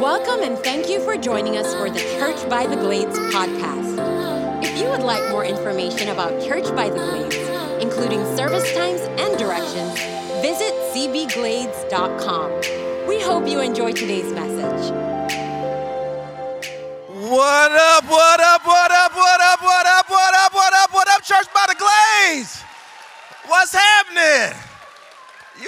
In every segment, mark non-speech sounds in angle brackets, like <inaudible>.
Welcome and thank you for joining us for the Church by the Glades podcast. If you would like more information about Church by the Glades, including service times and directions, visit cbglades.com. We hope you enjoy today's message. What up, what up, what up, what up, what up, what up, what up, what up, Church by the Glades? What's happening?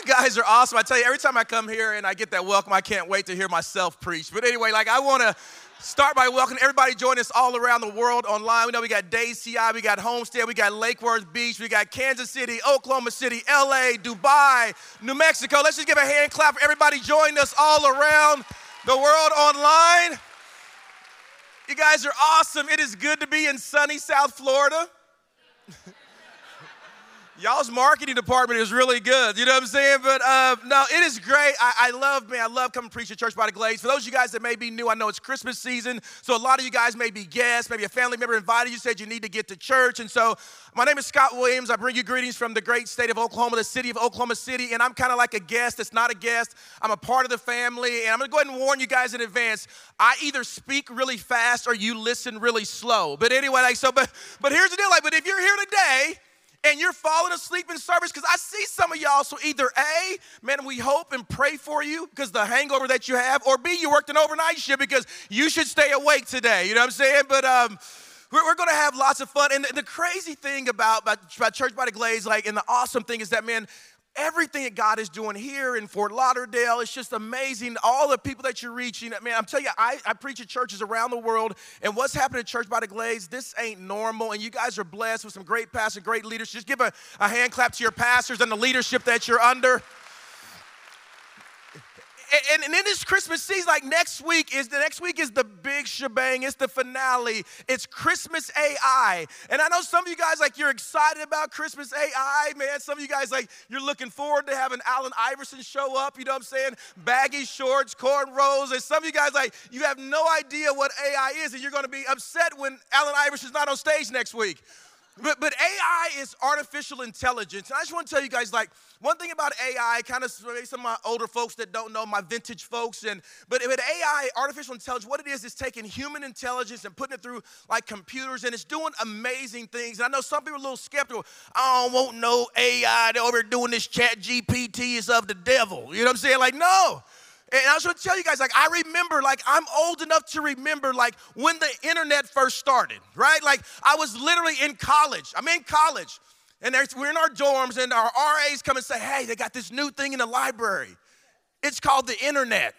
You guys are awesome. I tell you, every time I come here and I get that welcome, I can't wait to hear myself preach. But anyway, like I want to start by welcoming everybody joining us all around the world online. We know we got Dade CI, we got Homestead, we got Lake Worth Beach, we got Kansas City, Oklahoma City, LA, Dubai, New Mexico. Let's just give a hand clap for everybody joining us all around the world online. You guys are awesome. It is good to be in sunny South Florida. <laughs> Y'all's marketing department is really good. You know what I'm saying? But uh, no, it is great. I, I, love, man, I love coming to preach at Church by the Glades. For those of you guys that may be new, I know it's Christmas season. So a lot of you guys may be guests. Maybe a family member invited you, said you need to get to church. And so my name is Scott Williams. I bring you greetings from the great state of Oklahoma, the city of Oklahoma City. And I'm kind of like a guest that's not a guest. I'm a part of the family. And I'm going to go ahead and warn you guys in advance. I either speak really fast or you listen really slow. But anyway, like, so, but, but here's the deal. Like, but if you're here today, and you're falling asleep in service because I see some of y'all. So either A, man, we hope and pray for you because the hangover that you have, or B, you worked an overnight shift because you should stay awake today. You know what I'm saying? But um, we're, we're gonna have lots of fun. And the, crazy thing about, about Church by the Glades, like, and the awesome thing is that, man, everything that God is doing here in Fort Lauderdale. It's just amazing. All the people that you're reaching. Man, I'm telling you, I, I preach at churches around the world, and what's happening at Church by the Glades, this ain't normal. And you guys are blessed with some great pastors, great leaders. Just give a, a hand clap to your pastors and the leadership that you're under and, and in this Christmas season, like next week is the next week is the big shebang. It's the finale. It's Christmas AI. And I know some of you guys like you're excited about Christmas AI, man. Some of you guys like you're looking forward to having Allen Iverson show up. You know what I'm saying? Baggy shorts, cornrows. And some of you guys like you have no idea what AI is, and you're going to be upset when Allen Iverson's not on stage next week. But, but AI is artificial intelligence. And I just want to tell you guys, like, one thing about AI, kind of some of my older folks that don't know, my vintage folks, and but with AI, artificial intelligence, what it is is taking human intelligence and putting it through like computers, and it's doing amazing things. And I know some people are a little skeptical. I don't want no AI. Over doing this ChatGPT is of the devil. You know what I'm saying? Like, no. And I was to tell you guys, like, I remember, like, I'm old enough to remember, like, when the internet first started, right? Like, I was literally in college. I'm in college. And we're in our dorms, and our RAs come and say, hey, they got this new thing in the library. It's called the internet.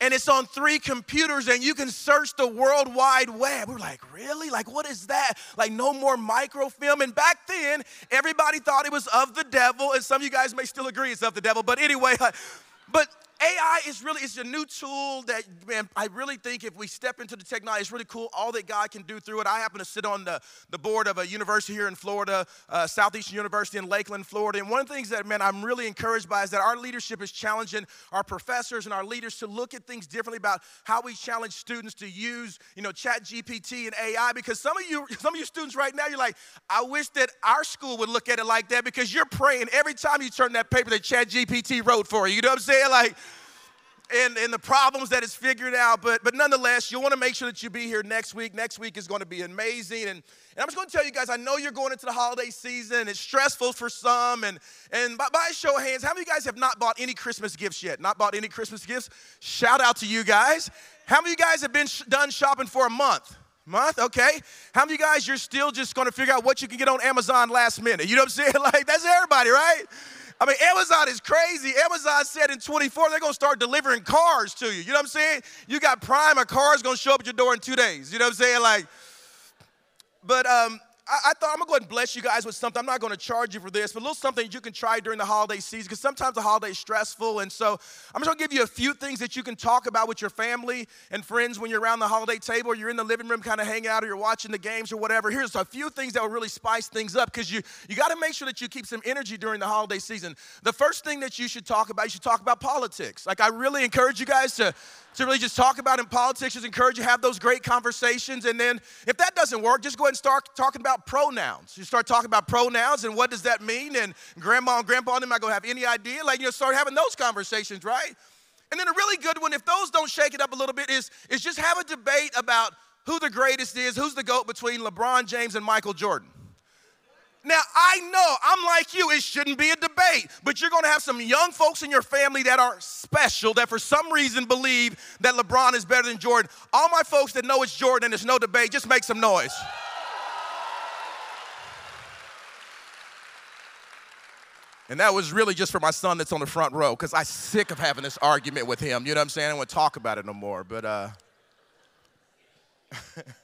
And it's on three computers, and you can search the World Wide Web. We're like, really? Like, what is that? Like, no more microfilm. And back then, everybody thought it was of the devil, and some of you guys may still agree it's of the devil. But anyway, <laughs> but AI is really, it's a new tool that, man, I really think if we step into the technology, it's really cool, all that God can do through it. I happen to sit on the, the board of a university here in Florida, uh, Southeastern University in Lakeland, Florida. And one of the things that, man, I'm really encouraged by is that our leadership is challenging our professors and our leaders to look at things differently about how we challenge students to use, you know, ChatGPT and AI. Because some of you, <laughs> some of you students right now, you're like, I wish that our school would look at it like that because you're praying every time you turn that paper that ChatGPT wrote for you. You know what I'm saying? Like, and, and the problems that it's figured out. But, but nonetheless, you'll want to make sure that you be here next week. Next week is going to be amazing. And, and I'm just going to tell you guys, I know you're going into the holiday season. It's stressful for some. And, and by, by show of hands, how many of you guys have not bought any Christmas gifts yet? Not bought any Christmas gifts? Shout out to you guys. How many of you guys have been sh- done shopping for a month? Month, okay. How many of you guys you're still just going to figure out what you can get on Amazon last minute? You know what I'm saying? <laughs> Like that's everybody, right? I mean, Amazon is crazy. Amazon said in 24 they're gonna start delivering cars to you. You know what I'm saying? You got Prime, a car's gonna show up at your door in two days. You know what I'm saying? Like, but um, I, I, thought I'm gonna go ahead and bless you guys with something. I'm not gonna charge you for this, but a little something you can try during the holiday season because sometimes the holiday's stressful. And so I'm just gonna give you a few things that you can talk about with your family and friends when you're around the holiday table or you're in the living room kind of hanging out or you're watching the games or whatever. Here's a few things that will really spice things up because you, you gotta make sure that you keep some energy during the holiday season. The first thing that you should talk about, you should talk about politics. Like I really encourage you guys to to really just talk about in politics, just encourage you to have those great conversations. And then if that doesn't work, just go ahead and start talking about pronouns. You start talking about pronouns and what does that mean? And grandma and grandpa and them not gonna have any idea. Like you know, start having those conversations, right? And then a really good one, if those don't shake it up a little bit, is, is just have a debate about who the greatest is, who's the GOAT between LeBron James and Michael Jordan. Now, I know I'm like you, it shouldn't be a debate, but you're gonna have some young folks in your family that are special that for some reason believe that LeBron is better than Jordan. All my folks that know it's Jordan and there's no debate, just make some noise. And that was really just for my son that's on the front row, because I'm sick of having this argument with him. You know what I'm saying? I don't want to talk about it no more. But uh <laughs>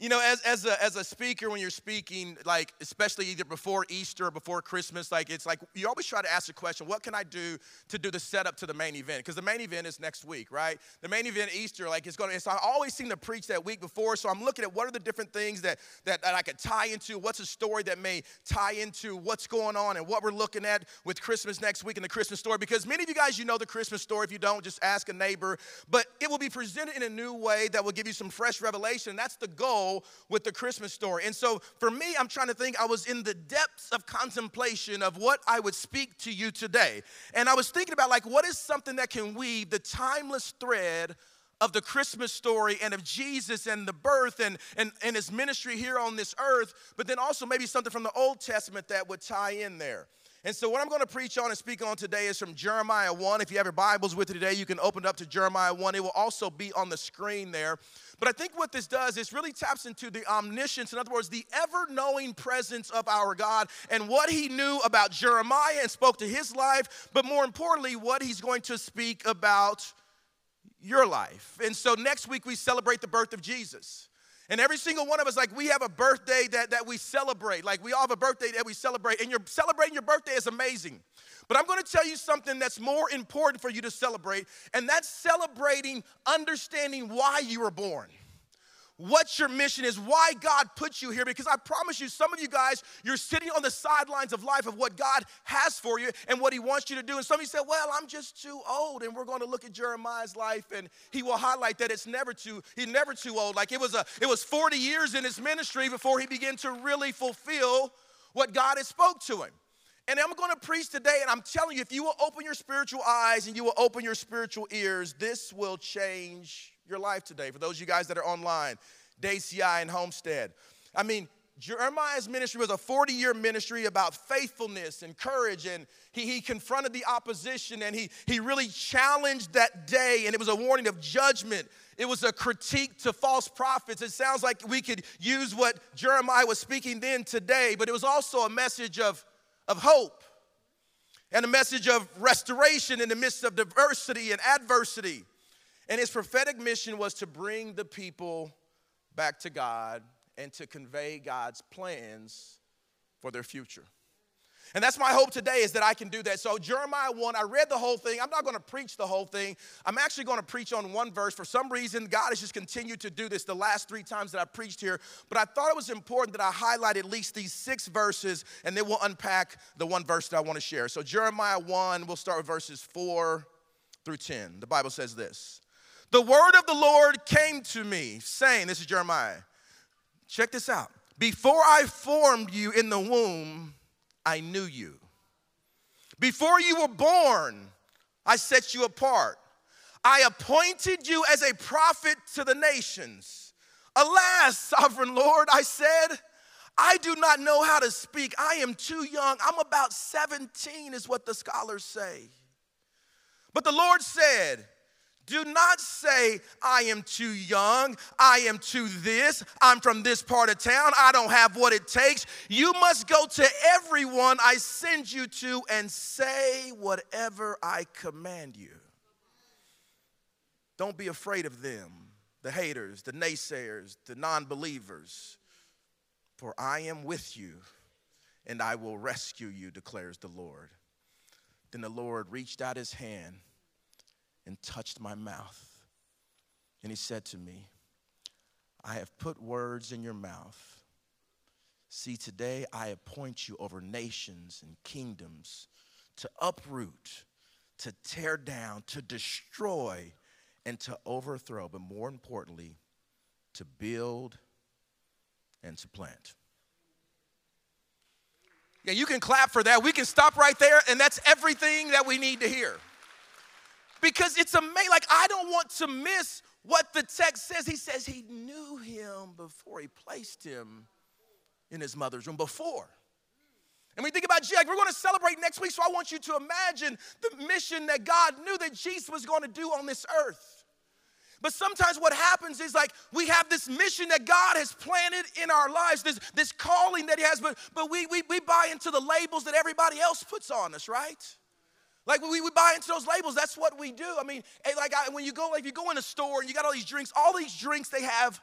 you know, as, as, a, as a speaker, when you're speaking, like, especially either before Easter or before Christmas, like, it's like you always try to ask the question, what can I do to do the setup to the main event? Because the main event is next week, right? The main event, Easter, like, it's going to, so I always seem to preach that week before. So I'm looking at what are the different things that, that, that I could tie into, what's a story that may tie into what's going on and what we're looking at with Christmas next week and the Christmas story. Because many of you guys, you know the Christmas story. If you don't, just ask a neighbor. But it will be presented in a new way that will give you some fresh revelation. That's the goal with the Christmas story. And so for me, I'm trying to think, I was in the depths of contemplation of what I would speak to you today. And I was thinking about, like, what is something that can weave the timeless thread of the Christmas story and of Jesus and the birth and, and, and his ministry here on this earth, but then also maybe something from the Old Testament that would tie in there. And so, what I'm going to preach on and speak on today is from Jeremiah 1. If you have your Bibles with you today, you can open it up to Jeremiah 1. It will also be on the screen there. But I think what this does is really taps into the omniscience, in other words, the ever knowing presence of our God and what he knew about Jeremiah and spoke to his life, but more importantly, what he's going to speak about your life. And so, next week, we celebrate the birth of Jesus. And every single one of us, like we have a birthday that, that we celebrate. Like we all have a birthday that we celebrate. And you're celebrating your birthday is amazing. But I'm gonna tell you something that's more important for you to celebrate, and that's celebrating understanding why you were born what your mission is, why God put you here. Because I promise you, some of you guys, you're sitting on the sidelines of life of what God has for you and what He wants you to do. And some of you say, Well, I'm just too old. And we're going to look at Jeremiah's life and he will highlight that it's never too, he's never too old. Like it was a it was 40 years in his ministry before he began to really fulfill what God had spoke to him. And I'm going to preach today, and I'm telling you, if you will open your spiritual eyes and you will open your spiritual ears, this will change your life today. For those of you guys that are online, DCI and Homestead. I mean, Jeremiah's ministry was a 40 year ministry about faithfulness and courage, and he, he confronted the opposition and he, he really challenged that day, and it was a warning of judgment. It was a critique to false prophets. It sounds like we could use what Jeremiah was speaking then today, but it was also a message of, of hope and a message of restoration in the midst of diversity and adversity. And his prophetic mission was to bring the people back to God and to convey God's plans for their future. And that's my hope today is that I can do that. So, Jeremiah 1, I read the whole thing. I'm not going to preach the whole thing. I'm actually going to preach on one verse. For some reason, God has just continued to do this the last three times that I preached here. But I thought it was important that I highlight at least these six verses, and then we'll unpack the one verse that I want to share. So, Jeremiah 1, we'll start with verses 4 through 10. The Bible says this the word of the Lord came to me, saying, This is Jeremiah. Check this out. Before I formed you in the womb, I knew you. Before you were born, I set you apart. I appointed you as a prophet to the nations. Alas, <laughs> sovereign Lord, I said, I do not know how to speak. I am too young. I'm about 17, is what the scholars say. But the Lord said, do not say, I am too young, I am too this, I'm from this part of town, I don't have what it takes. You must go to everyone I send you to and say whatever I command you. Don't be afraid of them, the haters, the naysayers, the non believers, for I am with you and I will rescue you, declares the Lord. Then the Lord reached out his hand and touched my mouth. And he said to me, I have put words in your mouth. See, today I appoint you over nations and kingdoms to uproot, to tear down, to destroy, and to overthrow, but more importantly, to build and to plant. Yeah, you can clap for that. We can stop right there, and that's everything that we need to hear. Because it's amazing. Like, I don't want to miss what the text says. He says he knew him before he placed him in his mother's room. Before. And we think about Jesus, we're going to celebrate next week, so I want you to imagine the mission that God knew that Jesus was going to do on this earth. But sometimes what happens is like we have this mission that God has planted in our lives, this, this calling that He has, but, but we, we, we buy into the labels that everybody else puts on us, right? Like we, we buy into those labels, that's what we do. I mean, like I, when you go, like you go in a store and you got all these drinks, all these drinks they have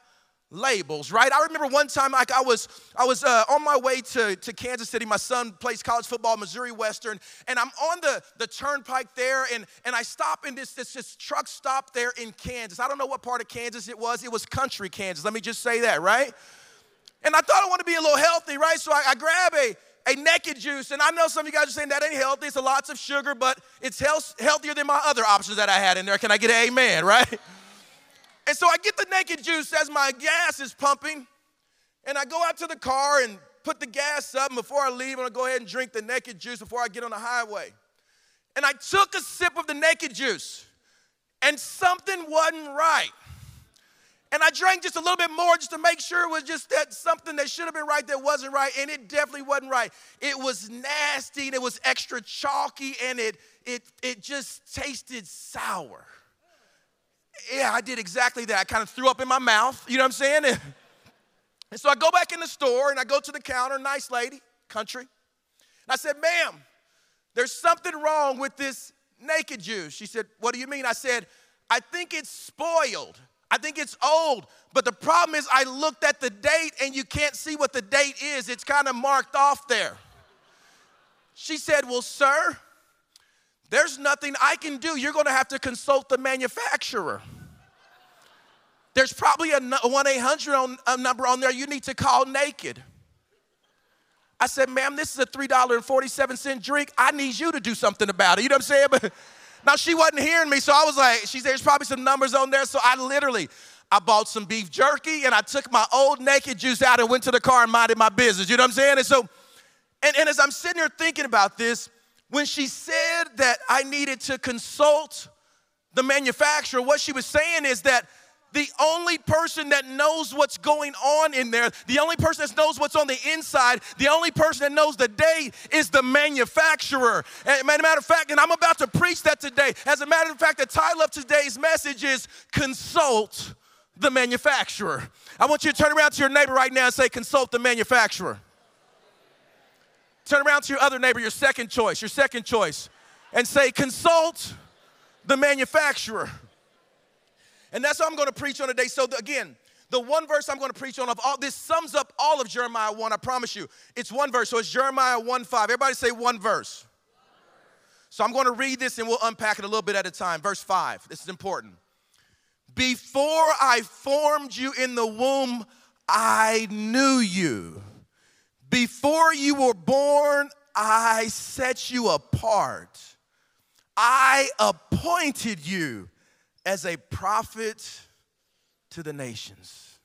labels, right? I remember one time, like I was, I was uh, on my way to, to Kansas City. My son plays college football, Missouri Western, and I'm on the, the turnpike there, and, and I stop in this, this, this truck stop there in Kansas. I don't know what part of Kansas it was. It was country Kansas. Let me just say that, right? And I thought I want to be a little healthy, right? So I, I grab a, a naked juice, and I know some of you guys are saying that ain't healthy. It's a lots of sugar, but it's health, healthier than my other options that I had in there. Can I get an amen, right? And so I get the naked juice as my gas is pumping, and I go out to the car and put the gas up. And before I leave, I'm gonna go ahead and drink the naked juice before I get on the highway. And I took a sip of the naked juice, and something wasn't right. And I drank just a little bit more just to make sure it was just that something that should have been right that wasn't right, and it definitely wasn't right. It was nasty and it was extra chalky, and it it it just tasted sour yeah, I did exactly that. I kind of threw up in my mouth, you know what I'm saying? And, <laughs> and so I go back in the store and I go to the counter, nice lady, country. And I said, ma'am, there's something wrong with this naked juice. She said, what do you mean? I said, I think it's spoiled. I think it's old. But the problem is, I looked at the date and you can't see what the date is. It's kind of marked off there. She said, Well, sir, there's nothing I can do. You're going to have to consult the manufacturer. There's probably a 1 800 number on there you need to call naked. I said, ma'am, this is a $3.47 drink. I need you to do something about it. You know what I'm saying? <laughs> now she wasn't hearing me, so I was like, she said, there's probably some numbers on there. So I literally, I bought some beef jerky and I took my old naked juice out and went to the car and minded my business. You know what I'm saying? And so, and, and as I'm sitting here thinking about this, when she said that I needed to consult the manufacturer, what she was saying is that the only person that knows what's going on in there, the only person that knows what's on the inside, the only person that knows the date is the manufacturer. As a matter of fact, and I'm about to preach that today. As a matter of fact, the title of today's message is Consult the Manufacturer. I want you to turn around to your neighbor right now and say, Consult the manufacturer. Turn around to your other neighbor, your second choice, your second choice, and say, consult the manufacturer. And that's what I'm going to preach on today. So, the, again, the one verse I'm going to preach on of all this sums up all of Jeremiah 1, I promise you. It's one verse. So it's Jeremiah 1 5. Everybody say one verse. So I'm going to read this and we'll unpack it a little bit at a time. Verse 5. This is important. Before I formed you in the womb, I knew you. Before you were born, I set you apart. I appointed you as a prophet to the nations.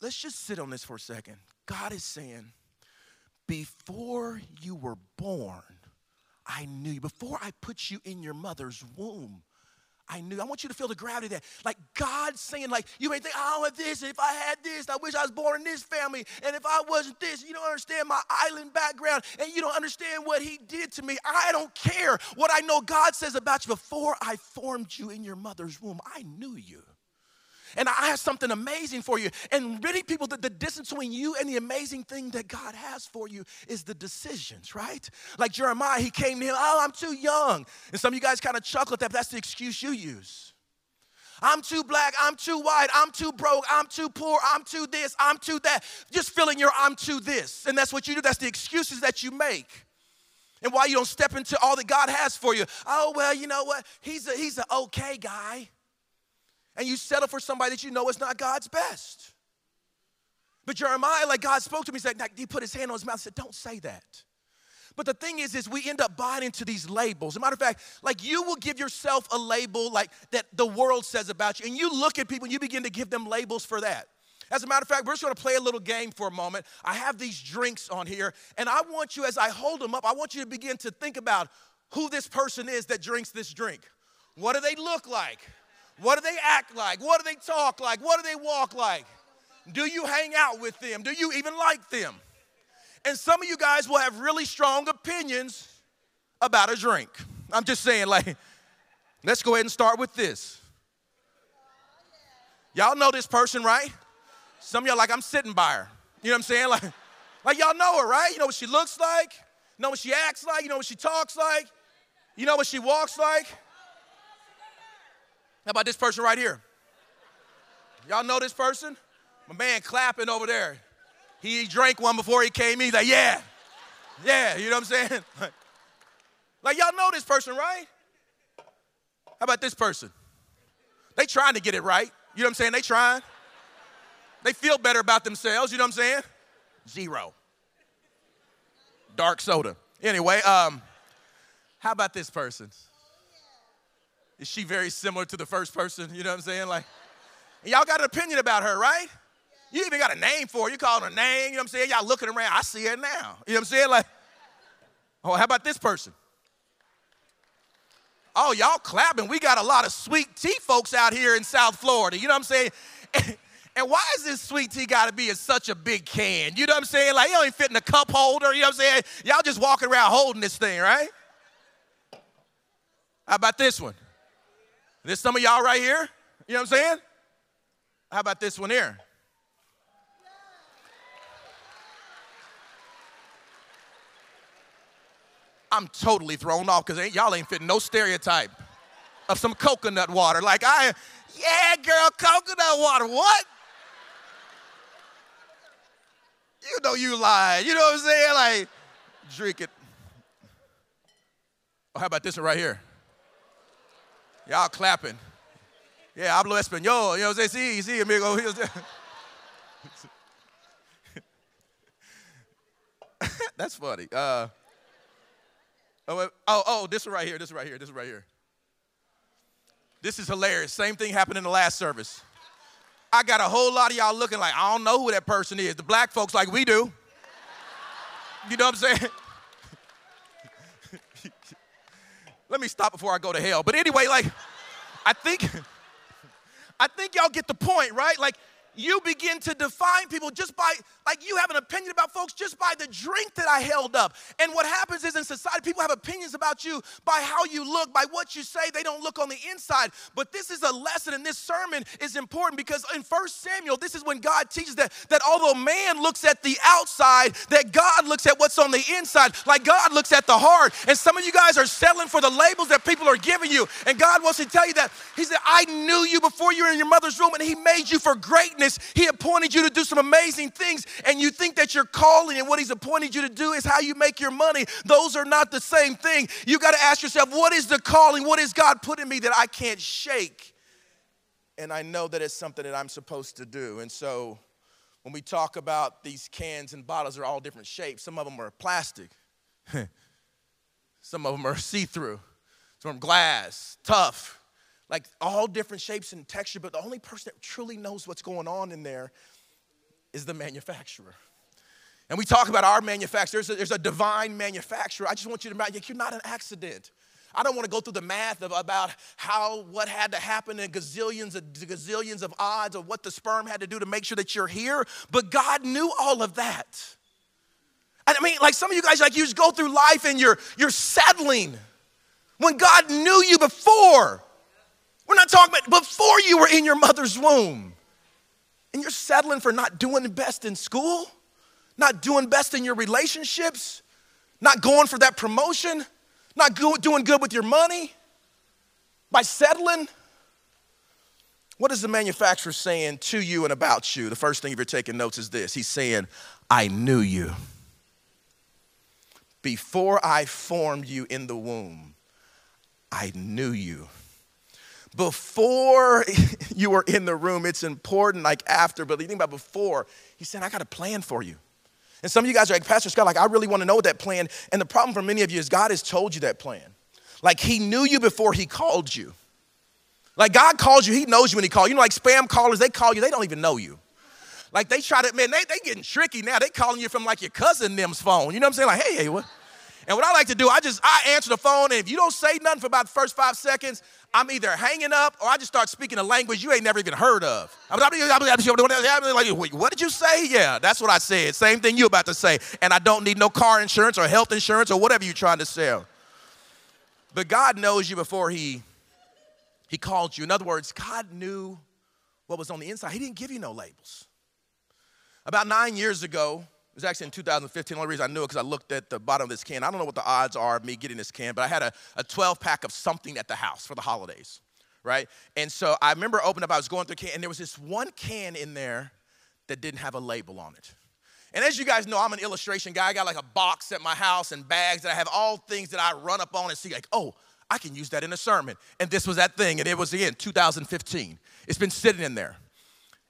Let's just sit on this for a second. God is saying, Before you were born, I knew you. Before I put you in your mother's womb, I knew. I want you to feel the gravity that, like God saying, like, you may think, I don't have this, if I had this, I wish I was born in this family, and if I wasn't this, you don't understand my island background, and you don't understand what He did to me. I don't care. What I know God says about you before I formed you in your mother's womb, I knew you. And I have something amazing for you. And really, people, the, the distance between you and the amazing thing that God has for you is the decisions, right? Like Jeremiah, he came to him, oh, I'm too young. And some of you guys kind of chuckle at that, that's the excuse you use. I'm too black, I'm too white, I'm too broke, I'm too poor, I'm too this, I'm too that. Just filling your I'm too this. And that's what you do, that's the excuses that you make. And why you don't step into all that God has for you. Oh, well, you know what? He's a, he's an okay guy and you settle for somebody that you know is not God's best. But Jeremiah, like God spoke to me, he said, he put his hand on his mouth and said, Don't say that. But the thing is, is we end up buying into these labels. As a matter of fact, like you will give yourself a label like that the world says about you, and you look at people and you begin to give them labels for that. As a matter of fact, we're just gonna play a little game for a moment. I have these drinks on here, and I want you, as I hold them up, I want you to begin to think about who this person is that drinks this drink. What do they look like? What do they act like? What do they talk like? What do they walk like? Do you hang out with them? Do you even like them? And some of you guys will have really strong opinions about a drink. I'm just saying, like, let's go ahead and start with this. Y'all know this person, right? Some of y'all like, I'm sitting by her. You know what I'm saying? Like, like y'all know her, right? You know what she looks like? You know what she acts like? You know what she talks like? You know what she walks like? How about this person right here? Y'all know this person? My man clapping over there. He drank one before he came in. He's like, yeah, yeah, you know what I'm saying? <laughs> like, y'all know this person, right? How about this person? They trying to get it right. You know what I'm saying? They trying. They feel better about themselves, you know what I'm saying? Zero. Dark soda. Anyway, um, how about this person? Is she very similar to the first person? You know what I'm saying? Like, y'all got an opinion about her, right? You even got a name for her. You call her a name, you know what I'm saying? Y'all looking around, I see her now. You know what I'm saying? Like, oh, how about this person? Oh, y'all clapping. We got a lot of sweet tea folks out here in South Florida. You know what I'm saying? <laughs> And why is this sweet tea got to be in such a big can? You know what I'm saying? Like, it even fit in a cup holder. You know what I'm saying? Y'all just walking around holding this thing, right? How about this one? This some of y'all right here? You know what I'm saying? How about this one here? I'm totally thrown off because y'all ain't fitting no stereotype of some coconut water. Like I, yeah, girl, coconut water. What? You know you lying. You know what I'm saying? Like, drink it. Oh, how about this one right here? Y'all clapping. Yeah, hablo español. You know what I'm saying? Sí, sí, amigo. <laughs> That's funny. Uh, oh, oh, oh, this one right here, this one right here, this one right here. This is hilarious. Same thing happened in the last service. I got a whole lot of y'all looking like, I don't know who that person is. The black folks, like we do. You know what I'm saying? Let me stop before I go to hell. But anyway, like, I think, <laughs> I think y'all get the point, right? Like, you begin to define people just by, like, you have an opinion about folks just by the drink that I held up. And what happens is in society, people have opinions about you by how you look, by what you say. They don't look on the inside. But this is a lesson, and this sermon is important because in First Samuel, this is when God teaches that, that although man looks at the outside, that God looks at what's on the inside. Like God looks at the heart. And some of you guys are settling for the labels that people are giving you. And God wants to tell you that He said, I knew you before you were in your mother's womb, and He made you for greatness greatness. He appointed you to do some amazing things, and you think that your calling and what He's appointed you to do is how you make your money. Those are not the same thing. You got to ask yourself, what is the calling? What is God put in me that I can't shake? And I know that it's something that I'm supposed to do. And so when we talk about these cans and bottles, are all different shapes. Some of them are plastic, <laughs> some of them are see through, some of them glass, tough like all different shapes and texture, but the only person that truly knows what's going on in there is the manufacturer. And we talk about our manufacturer. There's a, there's a divine manufacturer. I just want you to imagine you're not an accident. I don't want to go through the math of about how what had to happen in gazillions of gazillions of odds of what the sperm had to do to make sure that you're here, but God knew all of that. And I mean, like some of you guys, like you just go through life and you're you're settling when God knew you before. We're not talking about before you were in your mother's womb. And you're settling for not doing best in school, not doing best in your relationships, not going for that promotion, not doing good with your money by settling. What is the manufacturer saying to you and about you? The first thing, if you're taking notes, is this He's saying, I knew you. Before I formed you in the womb, I knew you before <laughs> you were in the room, it's important, like after, but you think about before, he said, I got a plan for you. And some of you guys are like, Pastor Scott, like, I really want to know that plan. And the problem for many of you is God has told you that plan. Like, He knew you before He called you. Like, God calls you, He knows you when He called you. know, like spam callers, they call you, they don't even know you. Like, they try to, man, they, they getting tricky now. They calling you from like your cousin them's phone. You know what I'm saying? Like, hey, hey, what? And what I like to do, I just I answer the phone, and if you don't say nothing for about the first five seconds, I'm either hanging up or I just start speaking a language you ain't never even heard of. I'm like, what did you say? Yeah, that's what I said. Same thing you about to say. And I don't need no car insurance or health insurance or whatever you're trying to sell. But God knows you before He He called you. In other words, God knew what was on the inside. He didn't give you no labels. About nine years ago, it was actually in 2015. The only reason I knew it because I looked at the bottom of this can. I don't know what the odds are of me getting this can, but I had a, a 12 pack of something at the house for the holidays, right? And so I remember opening up, I was going through can, and there was this one can in there that didn't have a label on it. And as you guys know, I'm an illustration guy. I got like a box at my house and bags that I have all things that I run up on and see, like, oh, I can use that in a sermon. And this was that thing, and it was again 2015. It's been sitting in there.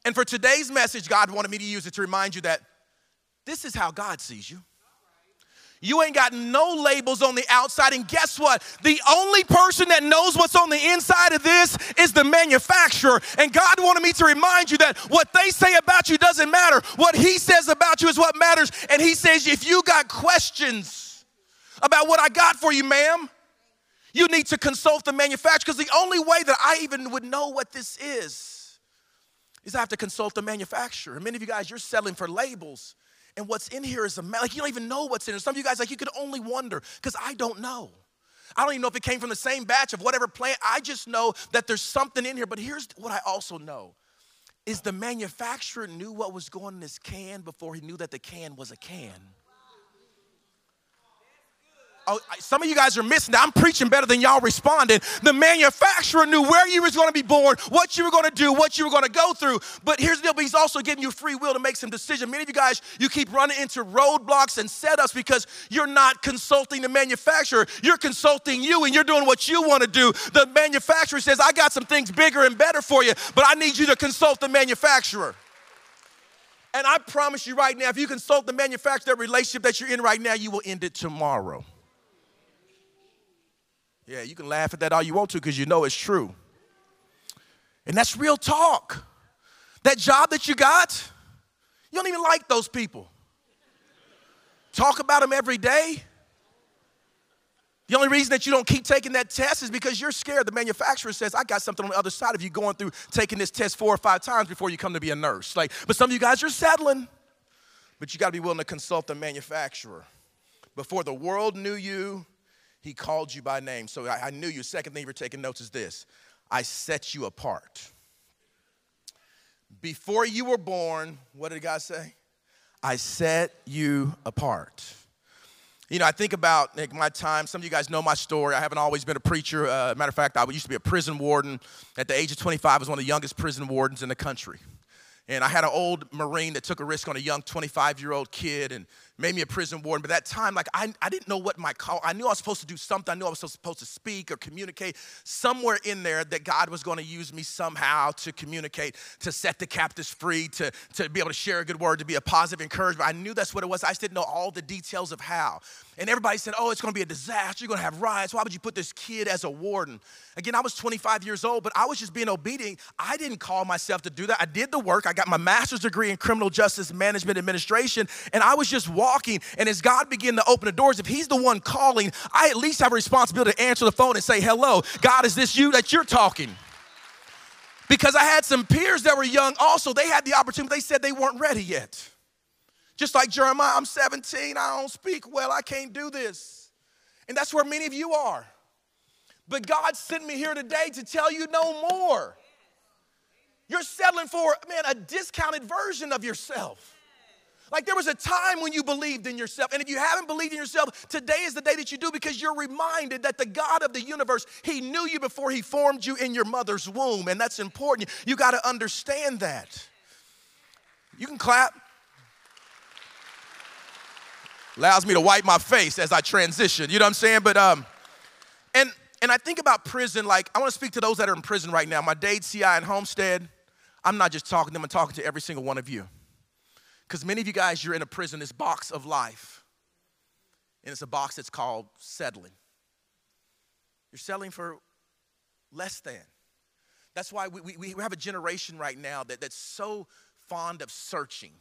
And for today's message, God wanted me to use it to remind you that this is how God sees you. You ain't got no labels on the outside. And guess what? The only person that knows what's on the inside of this is the manufacturer. And God wanted me to remind you that what they say about you doesn't matter. What He says about you is what matters. And He says, if you got questions about what I got for you, ma'am, you need to consult the manufacturer because the only way that I even would know what this is is I have to consult the manufacturer. And many of you guys, you're selling for labels and what's in here is a like you don't even know what's in it. Some of you guys like you could only wonder because I don't know. I don't even know if it came from the same batch of whatever plant. I just know that there's something in here. But here's what I also know is the manufacturer knew what was going in this can before he knew that the can was a can. Oh, some of you guys are missing that. I'm preaching better than y'all responding. The manufacturer knew where you was going to be born, what you were going to do, what you were going to go through. But here's the deal, but he's also giving you free will to make some decisions. Many of you guys, you keep running into roadblocks and setups because you're not consulting the manufacturer. You're consulting you and you're doing what you want to do. The manufacturer says, I got some things bigger and better for you, but I need you to consult the manufacturer. And I promise you right now, if you consult the manufacturer, that relationship that you're in right now, you will end it tomorrow. Yeah, you can laugh at that all you want to because you know it's true. And that's real talk. That job that you got, you don't even like those people. Talk about them every day. The only reason that you don't keep taking that test is because you're scared. The manufacturer says, I got something on the other side of you going through taking this test four or five times before you come to be a nurse. Like, but some of you guys are settling. But you got to be willing to consult the manufacturer. Before the world knew you, he called you by name. So I, I knew you. Second thing you're taking notes is this I set you apart. Before you were born, what did God say? I set you apart. You know, I think about like, my time. Some of you guys know my story. I haven't always been a preacher. Uh, matter of fact, I used to be a prison warden. At the age of 25, I was one of the youngest prison wardens in the country. And I had an old Marine that took a risk on a young 25 year old kid and made me a prison warden. But that time, like, I, I didn't know what my call, I knew I was supposed to do something. I knew I was supposed to speak or communicate. Somewhere in there that God was going to use me somehow to communicate, to set the captives free, to, to be able to share a good word, to be a positive encouragement. I knew that's what it was. I just didn't know all the details of how. And everybody said, oh, it's going to be a disaster. You're going to have riots. Why would you put this kid as a warden? Again, I was 25 years old, but I was just being obedient. I didn't call myself to do that. I did the work. I got my master's degree in criminal justice management administration, and I was just walking. And as God began to open the doors, if He's the one calling, I at least have a responsibility to answer the phone and say, hello, God, is this you that you're talking? Because I had some peers that were young also. They had the opportunity, they said they weren't ready yet. Just like Jeremiah, I'm 17, I don't speak well, I can't do this. And that's where many of you are. But God sent me here today to tell you no more. You're settling for, man, a discounted version of yourself. Like there was a time when you believed in yourself. And if you haven't believed in yourself, today is the day that you do because you're reminded that the God of the universe, He knew you before He formed you in your mother's womb. And that's important. You got to understand that. You can clap. Allows me to wipe my face as I transition. You know what I'm saying? But um, and and I think about prison, like I want to speak to those that are in prison right now. My Dade, CI, and Homestead, I'm not just talking to them, I'm talking to every single one of you. Because many of you guys, you're in a prison, this box of life. And it's a box that's called settling. You're settling for less than. That's why we, we, we have a generation right now that, that's so fond of searching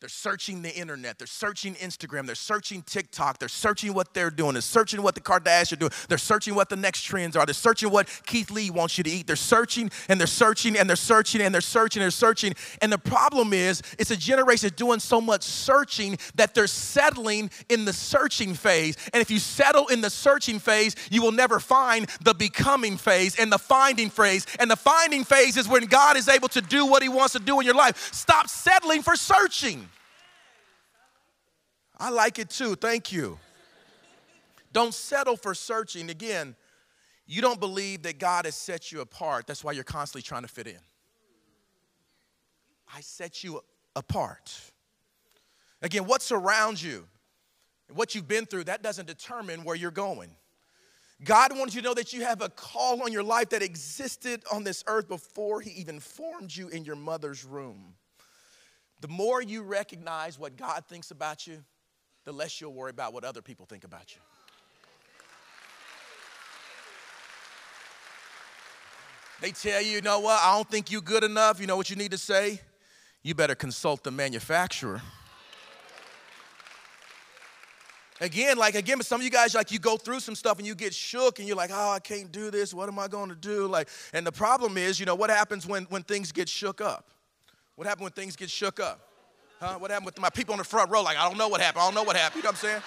They're searching the internet. They're searching Instagram. They're searching TikTok. They're searching what they're doing. They're searching what the Kardashians are doing. They're searching what the next trends are. They're searching what Keith Lee wants you to eat. They're searching and they're searching and they're searching and they're searching and they're searching. And the problem is, it's a generation doing so much searching that they're settling in the searching phase. And if you settle in the searching phase, you will never find the becoming phase and the finding phase. And the finding phase is when God is able to do what He wants to do in your life. Stop settling for searching. I like it too. Thank you. Don't settle for searching. Again, you don't believe that God has set you apart. That's why you're constantly trying to fit in. I set you apart. Again, what's around you, and what you've been through, that doesn't determine where you're going. God wants you to know that you have a call on your life that existed on this earth before He even formed you in your mother's room. The more you recognize what God thinks about you, the less you'll worry about what other people think about you. They tell you, you know what, I don't think you're good enough. You know what you need to say? You better consult the manufacturer. Again, like again, but some of you guys like you go through some stuff and you get shook and you're like, oh, I can't do this. What am I going to do? Like, and the problem is, you know, what happens when when things get shook up? What happens when things get shook up? Huh? What happened with my people on the front row? Like, I don't know what happened. I don't know what happened. You know what I'm saying?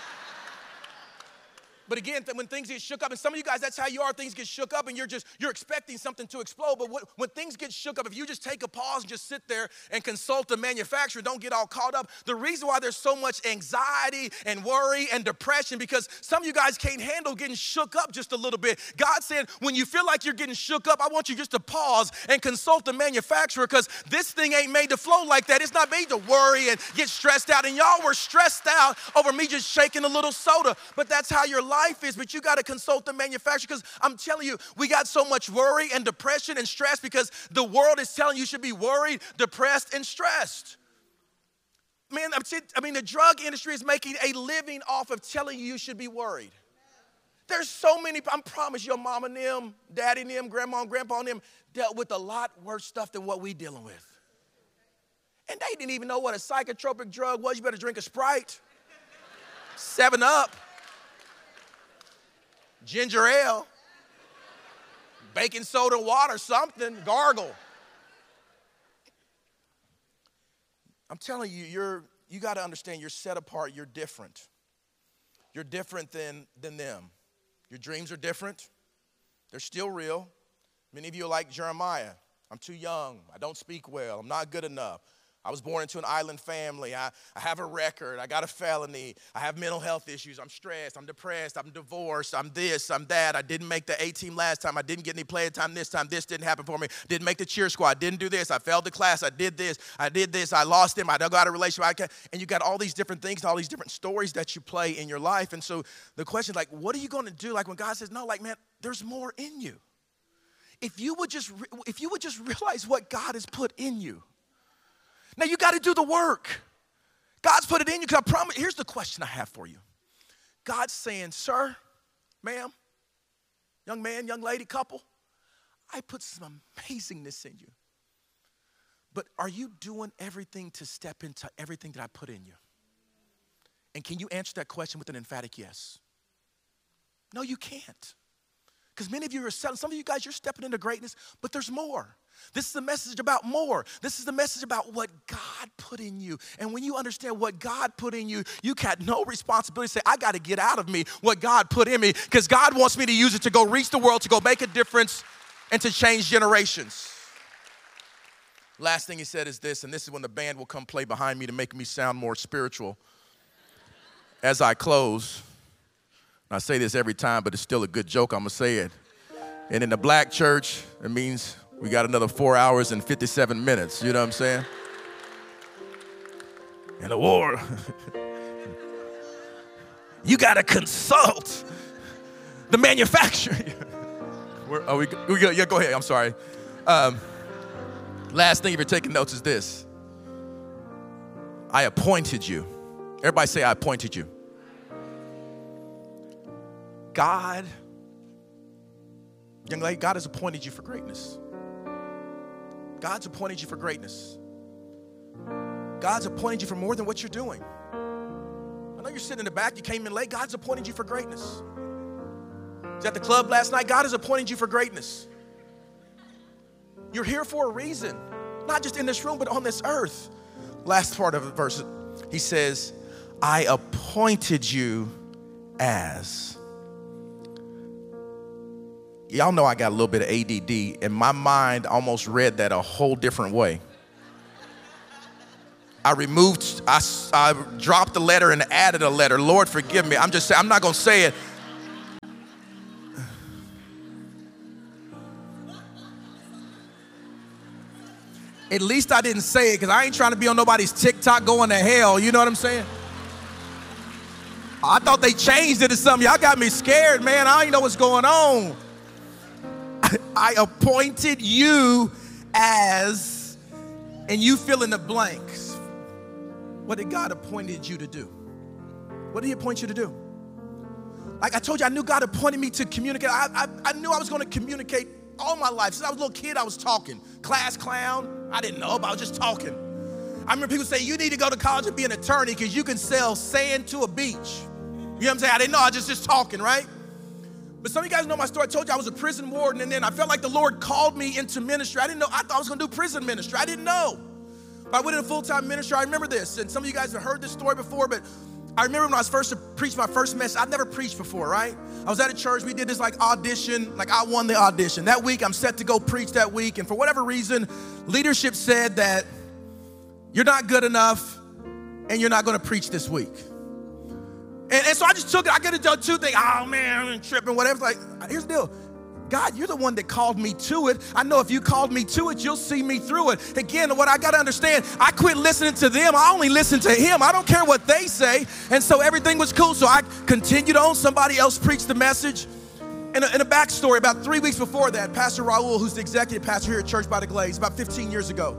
But again, when things get shook up, and some of you guys, that's how you are. Things get shook up, and you're just you're expecting something to explode. But what, when things get shook up, if you just take a pause and just sit there and consult the manufacturer, don't get all caught up. The reason why there's so much anxiety and worry and depression because some of you guys can't handle getting shook up just a little bit. God said, when you feel like you're getting shook up, I want you just to pause and consult the manufacturer because this thing ain't made to flow like that. It's not made to worry and get stressed out. And y'all were stressed out over me just shaking a little soda, but that's how your life life is, but you got to consult the manufacturer because I'm telling you, we got so much worry and depression and stress because the world is telling you should be worried, depressed, and stressed. Man, I mean, the drug industry is making a living off of telling you you should be worried. There's so many, I promise your mom and them, daddy and them, grandma and grandpa and them dealt with a lot worse stuff than what we dealing with. And they didn't even know what a psychotropic drug was. You better drink a Sprite, 7 Up ginger ale, baking soda, water, something, gargle. I'm telling you, you're, you got to understand you're set apart, you're different. You're different than, than them. Your dreams are different, they're still real. Many of you are like Jeremiah. I'm too young, I don't speak well, I'm not good enough. I was born into an island family. I, I have a record. I got a felony. I have mental health issues. I'm stressed. I'm depressed. I'm divorced. I'm this. I'm that. I didn't make the A team last time. I didn't get any play time this time. This didn't happen for me. Didn't make the cheer squad. Didn't do this. I failed the class. I did this. I did this. I lost him. I got a relationship. I and you got all these different things, all these different stories that you play in your life. And so the question, is like, what are you going to do? Like when God says, no, like, man, there's more in you. If you would just, if you would just realize what God has put in you now you got to do the work. God's put it in you. Because I promise, here's the question I have for you. God's saying, Sir, ma'am, young man, young lady, couple, I put some amazingness in you. But are you doing everything to step into everything that I put in you? And can you answer that question with an emphatic yes? No, you can't. Because many of you are selling, some of you guys, you're stepping into greatness, but there's more. This is a message about more. This is the message about what God put in you. And when you understand what God put in you, you got no responsibility to say, I got to get out of me what God put in me because God wants me to use it to go reach the world, to go make a difference, and to change generations. Last thing he said is this, and this is when the band will come play behind me to make me sound more spiritual as I close. I say this every time, but it's still a good joke. I'm to say it. And in the black church, it means we got another four hours and 57 minutes. You know what I'm saying? And the war, <laughs> you got to consult the manufacturer. <laughs> Where, are we, we go, yeah, go ahead. I'm sorry. Um, last thing, if you're taking notes, is this I appointed you. Everybody say, I appointed you. God, young lady, God has appointed you for greatness. God's appointed you for greatness. God's appointed you for more than what you're doing. I know you're sitting in the back, you came in late. God's appointed you for greatness. Was at the club last night. God has appointed you for greatness. You're here for a reason, not just in this room, but on this earth. Last part of the verse, he says, I appointed you as. Y'all know I got a little bit of ADD, and my mind almost read that a whole different way. I removed, I, I dropped a letter and added a letter. Lord, forgive me. I'm just saying, I'm not gonna say it. At least I didn't say it because I ain't trying to be on nobody's TikTok going to hell. You know what I'm saying? I thought they changed it to something. Y'all got me scared, man. I don't know what's going on. <laughs> I appointed you as, and you fill in the blanks. What did God appointed you to do? What did He appoint you to do? Like I told you, I knew God appointed me to communicate. I, I, I knew I was going to communicate all my life. Since I was a little kid, I was talking. Class clown, I didn't know, but I was just talking. I remember people say, you need to go to college and be an attorney because you can sell sand to a beach. You know what I'm saying? I didn't know, I was just, just talking, right? But some of you guys know my story. I told you I was a prison warden, and then I felt like the Lord called me into ministry. I didn't know, I thought I was gonna do prison ministry. I didn't know. But I went into full time ministry. I remember this, and some of you guys have heard this story before, but I remember when I was first to preach my first message, I'd never preached before, right? I was at a church, we did this like audition, like I won the audition. That week, I'm set to go preach that week, and for whatever reason, leadership said that you're not good enough and you're not gonna preach this week. And, and so I just took it. I could have done two things. Oh man, I'm tripping, whatever. It's Like, here's the deal. God, you're the one that called me to it. I know if you called me to it, you'll see me through it. Again, what I got to understand, I quit listening to them. I only listen to Him. I don't care what they say. And so everything was cool. So I continued on. Somebody else preached the message. In a, in a backstory, about three weeks before that, Pastor Raul, who's the executive pastor here at Church by the Glades, about 15 years ago,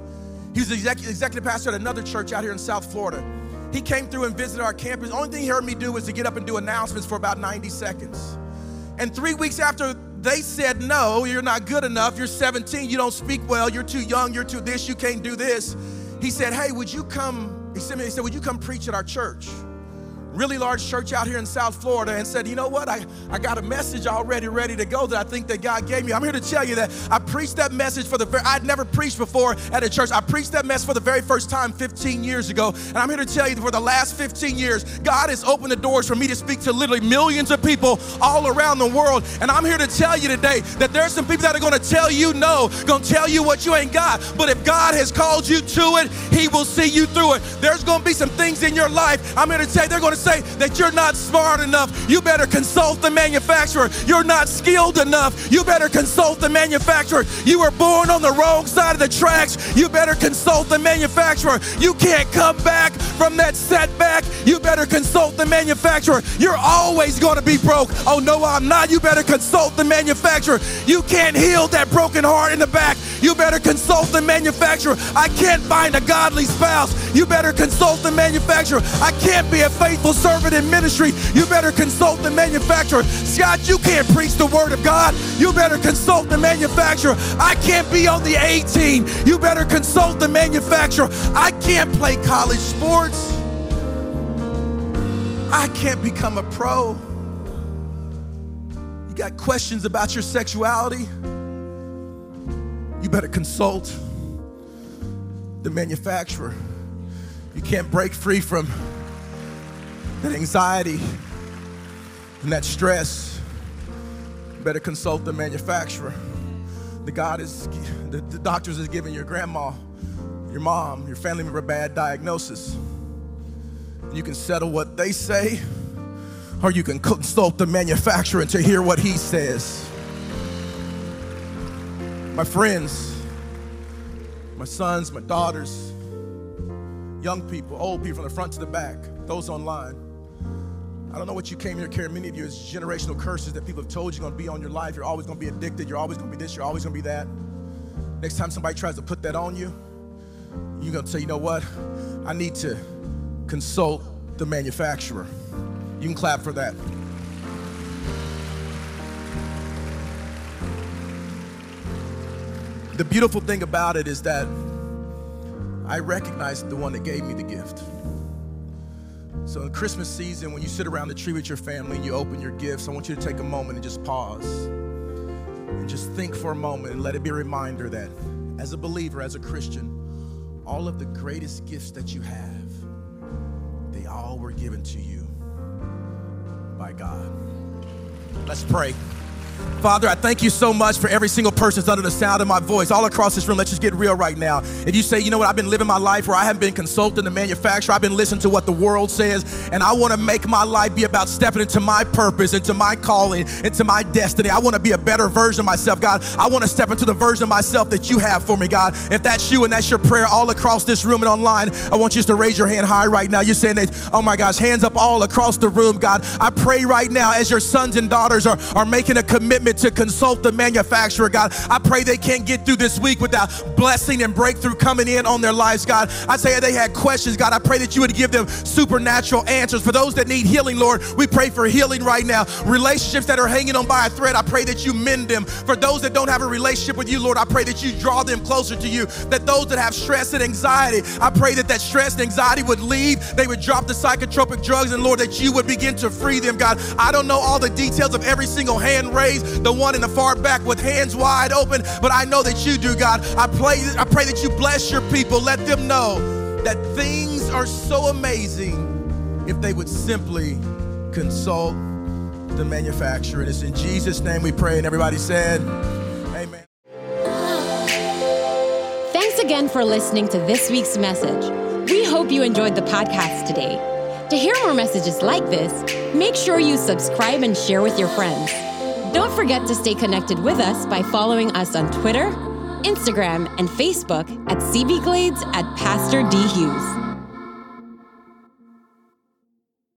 he was the executive pastor at another church out here in South Florida. He came through and visited our campus. The only thing he heard me do was to get up and do announcements for about 90 seconds. And three weeks after they said, No, you're not good enough. You're 17. You don't speak well. You're too young. You're too this. You can't do this. He said, Hey, would you come? He sent me, he said, Would you come preach at our church? Really large church out here in South Florida and said, you know what, I, I got a message already ready to go that I think that God gave me. I'm here to tell you that I preached that message for the very, I'd never preached before at a church. I preached that message for the very first time 15 years ago. And I'm here to tell you that for the last 15 years, God has opened the doors for me to speak to literally millions of people all around the world. And I'm here to tell you today that there's some people that are going to tell you no, going to tell you what you ain't got. But if God has called you to it, He will see you through it. There's going to be some things in your life. I'm here to tell you, they're going to say that you're not smart enough, you better consult the manufacturer. You're not skilled enough, you better consult the manufacturer. You were born on the wrong side of the tracks, you better consult the manufacturer. You can't come back from that setback, you better consult the manufacturer. You're always going to be broke. Oh, no, I'm not. You better consult the manufacturer. You can't heal that broken heart in the back. You better consult the manufacturer. I can't find a godly spouse. You better consult the manufacturer. I can't be a faithful servant in ministry, you better consult the manufacturer. Scott, you can't preach the word of God. You better consult the manufacturer. I can't be on the A team. You better consult the manufacturer. I can't play college sports. I can't become a pro. You got questions about your sexuality? You better consult the manufacturer. You can't break free from that anxiety and that stress, better consult the manufacturer. The God is, the, the doctors is giving your grandma, your mom, your family member a bad diagnosis. You can settle what they say, or you can consult the manufacturer to hear what he says. My friends, my sons, my daughters, young people, old people from the front to the back, those online. I don't know what you came here carrying. Many of you is generational curses that people have told you going to be on your life. You're always going to be addicted. You're always going to be this. You're always going to be that. Next time somebody tries to put that on you, you're going to say, you know what? I need to consult the manufacturer. You can clap for that. The beautiful thing about it is that I recognize the one that gave me the gift. So, in Christmas season, when you sit around the tree with your family and you open your gifts, I want you to take a moment and just pause and just think for a moment and let it be a reminder that as a believer, as a Christian, all of the greatest gifts that you have, they all were given to you by God. Let's pray. Father, I thank you so much for every single person that's under the sound of my voice, all across this room. Let's just get real right now. If you say, you know what, I've been living my life where I haven't been consulting the manufacturer, I've been listening to what the world says, and I want to make my life be about stepping into my purpose, into my calling, into my destiny. I want to be a better version of myself, God. I want to step into the version of myself that you have for me, God. If that's you and that's your prayer all across this room and online, I want you to raise your hand high right now. You're saying that, oh my gosh, hands up all across the room, God. I pray right now as your sons and daughters are, are making a commitment to consult the manufacturer, God. I pray they can't get through this week without blessing and breakthrough coming in on their lives, God. I say they had questions, God. I pray that you would give them supernatural answers. For those that need healing, Lord, we pray for healing right now. Relationships that are hanging on by a thread, I pray that you mend them. For those that don't have a relationship with you, Lord, I pray that you draw them closer to you. That those that have stress and anxiety, I pray that that stress and anxiety would leave. They would drop the psychotropic drugs, and Lord, that you would begin to free them, God. I don't know all the details of every single hand raised the one in the far back with hands wide open, but I know that you do, God. I pray, I pray that you bless your people. Let them know that things are so amazing if they would simply consult the manufacturer. And it's in Jesus' name we pray. And everybody said, Amen. Thanks again for listening to this week's message. We hope you enjoyed the podcast today. To hear more messages like this, make sure you subscribe and share with your friends. Don't forget to stay connected with us by following us on Twitter, Instagram, and Facebook at CB Glades at Pastor D. Hughes.